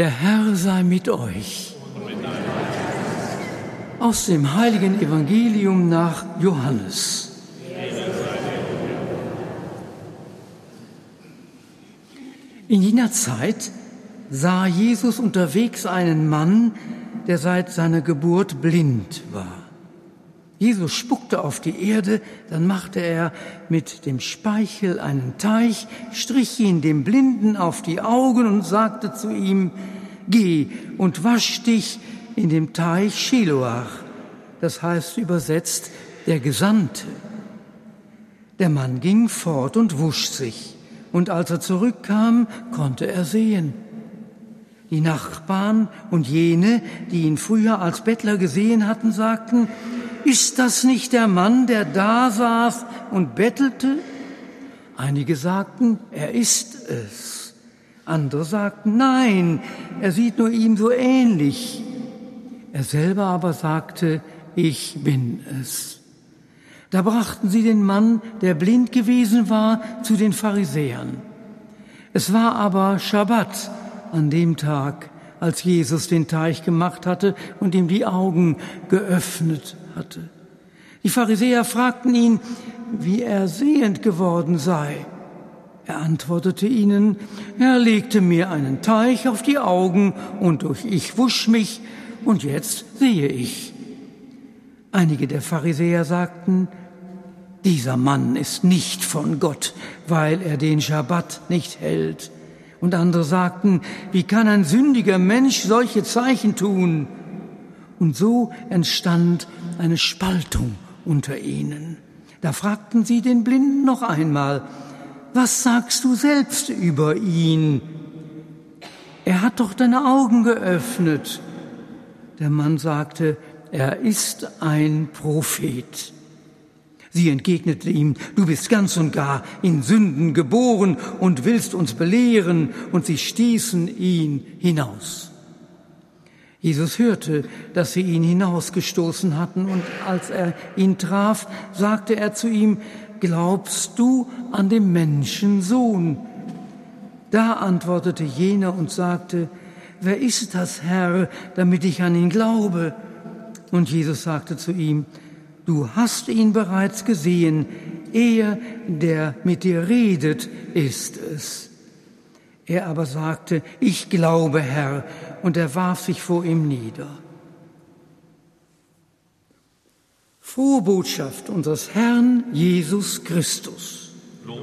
Der Herr sei mit euch. Aus dem heiligen Evangelium nach Johannes. In jener Zeit sah Jesus unterwegs einen Mann, der seit seiner Geburt blind war. Jesus spuckte auf die Erde, dann machte er mit dem Speichel einen Teich, strich ihn dem Blinden auf die Augen und sagte zu ihm, Geh und wasch dich in dem Teich Shiloach, das heißt übersetzt der Gesandte. Der Mann ging fort und wusch sich, und als er zurückkam, konnte er sehen. Die Nachbarn und jene, die ihn früher als Bettler gesehen hatten, sagten, ist das nicht der Mann, der da saß und bettelte? Einige sagten, er ist es. Andere sagten, nein, er sieht nur ihm so ähnlich. Er selber aber sagte, ich bin es. Da brachten sie den Mann, der blind gewesen war, zu den Pharisäern. Es war aber Schabbat an dem Tag, als Jesus den Teich gemacht hatte und ihm die Augen geöffnet hatte. Die Pharisäer fragten ihn, wie er sehend geworden sei. Er antwortete ihnen, er legte mir einen Teich auf die Augen und durch ich wusch mich und jetzt sehe ich. Einige der Pharisäer sagten, dieser Mann ist nicht von Gott, weil er den Schabbat nicht hält. Und andere sagten, wie kann ein sündiger Mensch solche Zeichen tun? Und so entstand eine Spaltung unter ihnen. Da fragten sie den Blinden noch einmal, was sagst du selbst über ihn? Er hat doch deine Augen geöffnet. Der Mann sagte, er ist ein Prophet. Sie entgegnete ihm, du bist ganz und gar in Sünden geboren und willst uns belehren, und sie stießen ihn hinaus. Jesus hörte, dass sie ihn hinausgestoßen hatten, und als er ihn traf, sagte er zu ihm, Glaubst du an den Menschensohn? Da antwortete jener und sagte, Wer ist das Herr, damit ich an ihn glaube? Und Jesus sagte zu ihm, Du hast ihn bereits gesehen, er, der mit dir redet, ist es. Er aber sagte, ich glaube, Herr, und er warf sich vor ihm nieder. Frohe Botschaft unseres Herrn Jesus Christus. Lob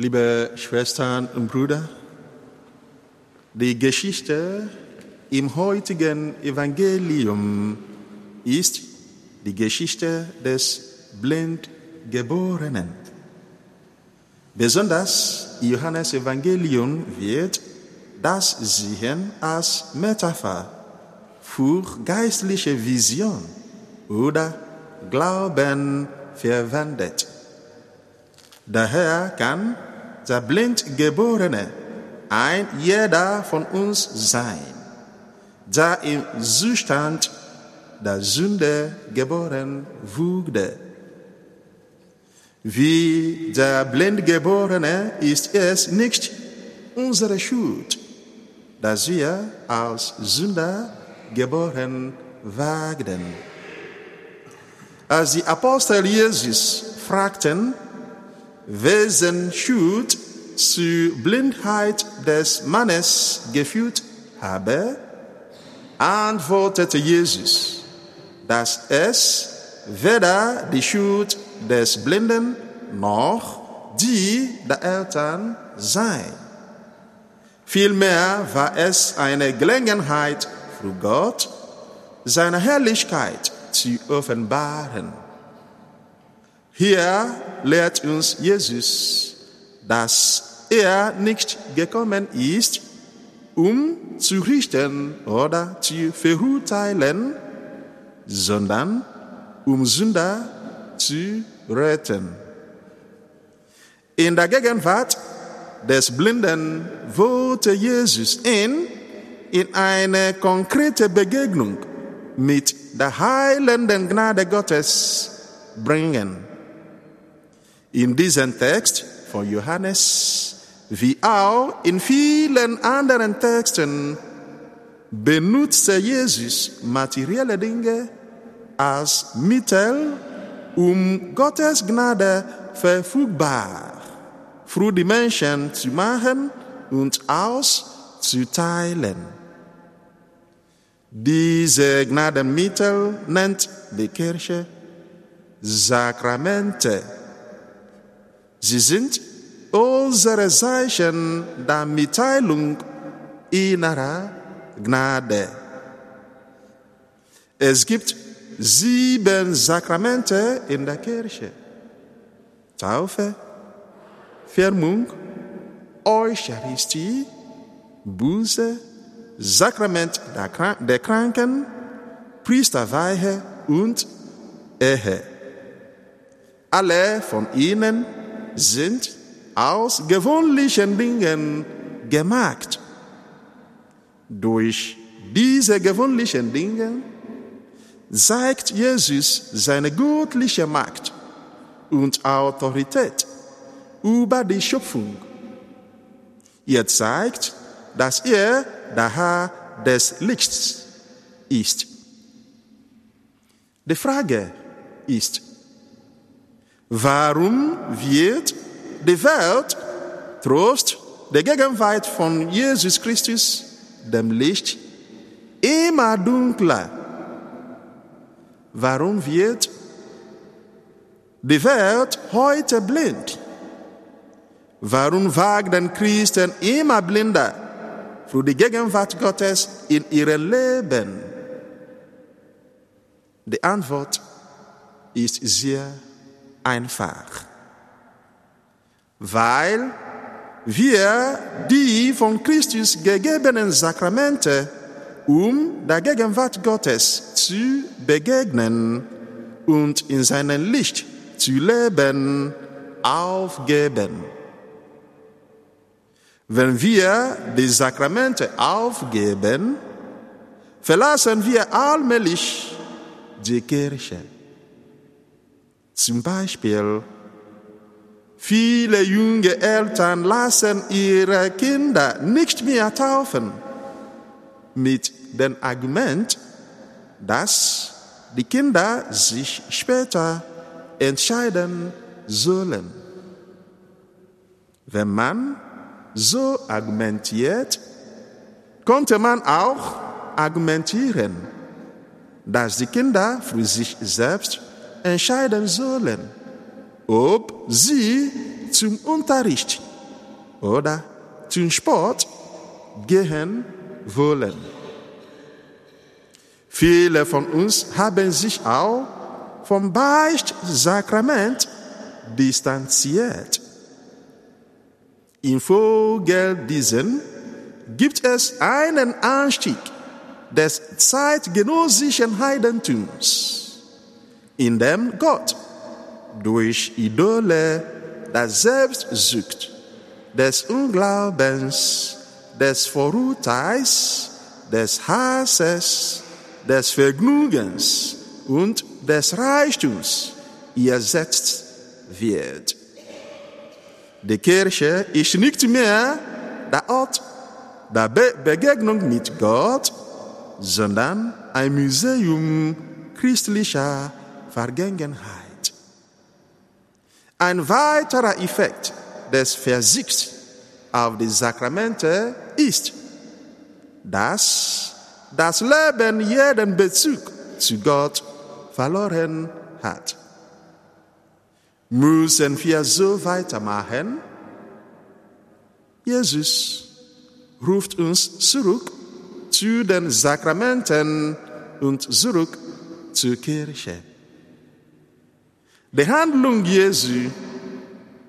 Liebe Schwestern und Brüder, die Geschichte im heutigen Evangelium ist die Geschichte des Blindgeborenen. Besonders Johannes Evangelium wird das Sehen als Metapher für geistliche Vision oder Glauben verwendet. Daher kann der Blindgeborene ein jeder von uns sein, der im Zustand der Sünde geboren wurde. Wie der Blindgeborene ist es nicht unsere Schuld, dass wir als Sünder geboren wagten. Als die Apostel Jesus fragten, wessen Schuld zur Blindheit des Mannes geführt habe, antwortete Jesus, dass es weder die Schuld des Blinden noch die der Eltern sei. Vielmehr war es eine Gelegenheit für Gott, seine Herrlichkeit zu offenbaren. Hier lehrt uns Jesus, dass er nicht gekommen ist, um zu richten oder zu verurteilen, sondern um Sünder zu retten. In der Gegenwart des Blinden wollte Jesus ihn in eine konkrete Begegnung mit der heilenden Gnade Gottes bringen. In diesem Text von Johannes, wie auch in vielen anderen Texten, benutzte Jesus materielle Dinge als Mittel, um Gottes Gnade verfügbar für die Menschen zu machen und auszuteilen. Diese Gnadenmittel nennt die Kirche Sakramente. Sie sind unsere Zeichen der Mitteilung innerer Gnade. Es gibt sieben Sakramente in der Kirche. Taufe, Firmung, Eucharistie, Buße, Sakrament der Kranken, Priesterweihe und Ehe. Alle von ihnen sind aus gewöhnlichen Dingen gemacht. Durch diese gewöhnlichen Dinge zeigt Jesus seine göttliche Macht und Autorität über die Schöpfung. Er zeigt, dass er der Herr des Lichts ist. Die Frage ist, warum wird die Welt trotz der Gegenwart von Jesus Christus, dem Licht, immer dunkler? Warum wird die Welt heute blind? Warum wagten Christen immer blinder für die Gegenwart Gottes in ihrem Leben? Die Antwort ist sehr einfach. Weil wir die von Christus gegebenen Sakramente, um der Gegenwart Gottes zu begegnen und in seinem Licht zu leben, aufgeben. Wenn wir die Sakramente aufgeben, verlassen wir allmählich die Kirche. Zum Beispiel, viele junge Eltern lassen ihre Kinder nicht mehr taufen mit dem Argument, dass die Kinder sich später entscheiden sollen. Wenn man so argumentiert, konnte man auch argumentieren, dass die Kinder für sich selbst entscheiden sollen, ob sie zum Unterricht oder zum Sport gehen wollen. Viele von uns haben sich auch vom Beichtsakrament distanziert. Infolge diesen gibt es einen Anstieg des zeitgenössischen Heidentums, in dem Gott durch Idole der Selbstsucht, des Unglaubens, des Vorurteils, des Hasses, des Vergnügens und des Reichtums ersetzt wird. Die Kirche ist nicht mehr der Ort der Be Begegnung mit Gott, sondern ein Museum christlicher Vergangenheit. Ein weiterer Effekt des Versichts auf die Sakramente ist, dass das Leben jeden Bezug zu Gott verloren hat. Müssen wir so weitermachen? Jesus ruft uns zurück zu den Sakramenten und zurück zur Kirche. Die Handlung Jesu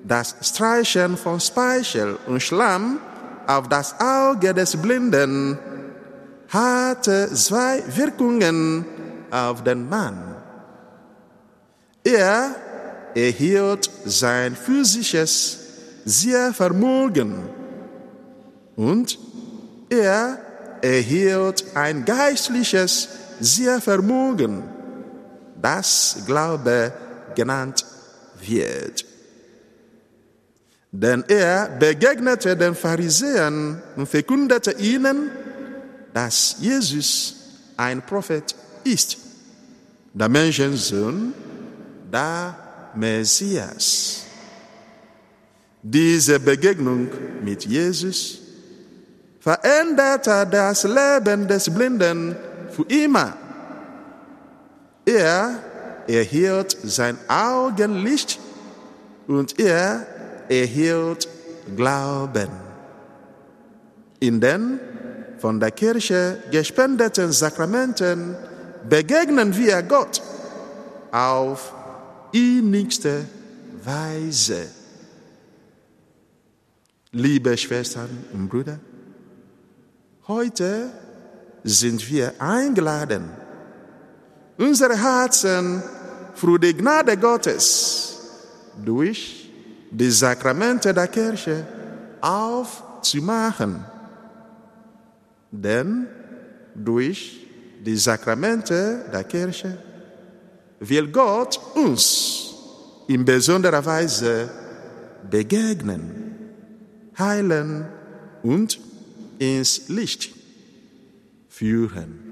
Das Streichen von Speichel und Schlamm auf das Auge des Blinden hatte zwei Wirkungen auf den Mann. Er erhielt sein physisches Sehvermögen und er erhielt ein geistliches Sehvermögen, das Glaube genannt wird. Denn er begegnete den Pharisäern und verkündete ihnen, dass Jesus ein Prophet ist, der Menschensohn, der Messias. Diese Begegnung mit Jesus veränderte das Leben des Blinden für immer. Er erhielt sein Augenlicht und er erhielt Glauben. In den von der Kirche gespendeten Sakramenten begegnen wir Gott auf innigste Weise. Liebe Schwestern und Brüder, heute sind wir eingeladen, unsere Herzen für die Gnade Gottes durch die Sakramente der Kirche aufzumachen. Denn durch die Sakramente der Kirche will Gott uns in besonderer Weise begegnen, heilen und ins Licht führen.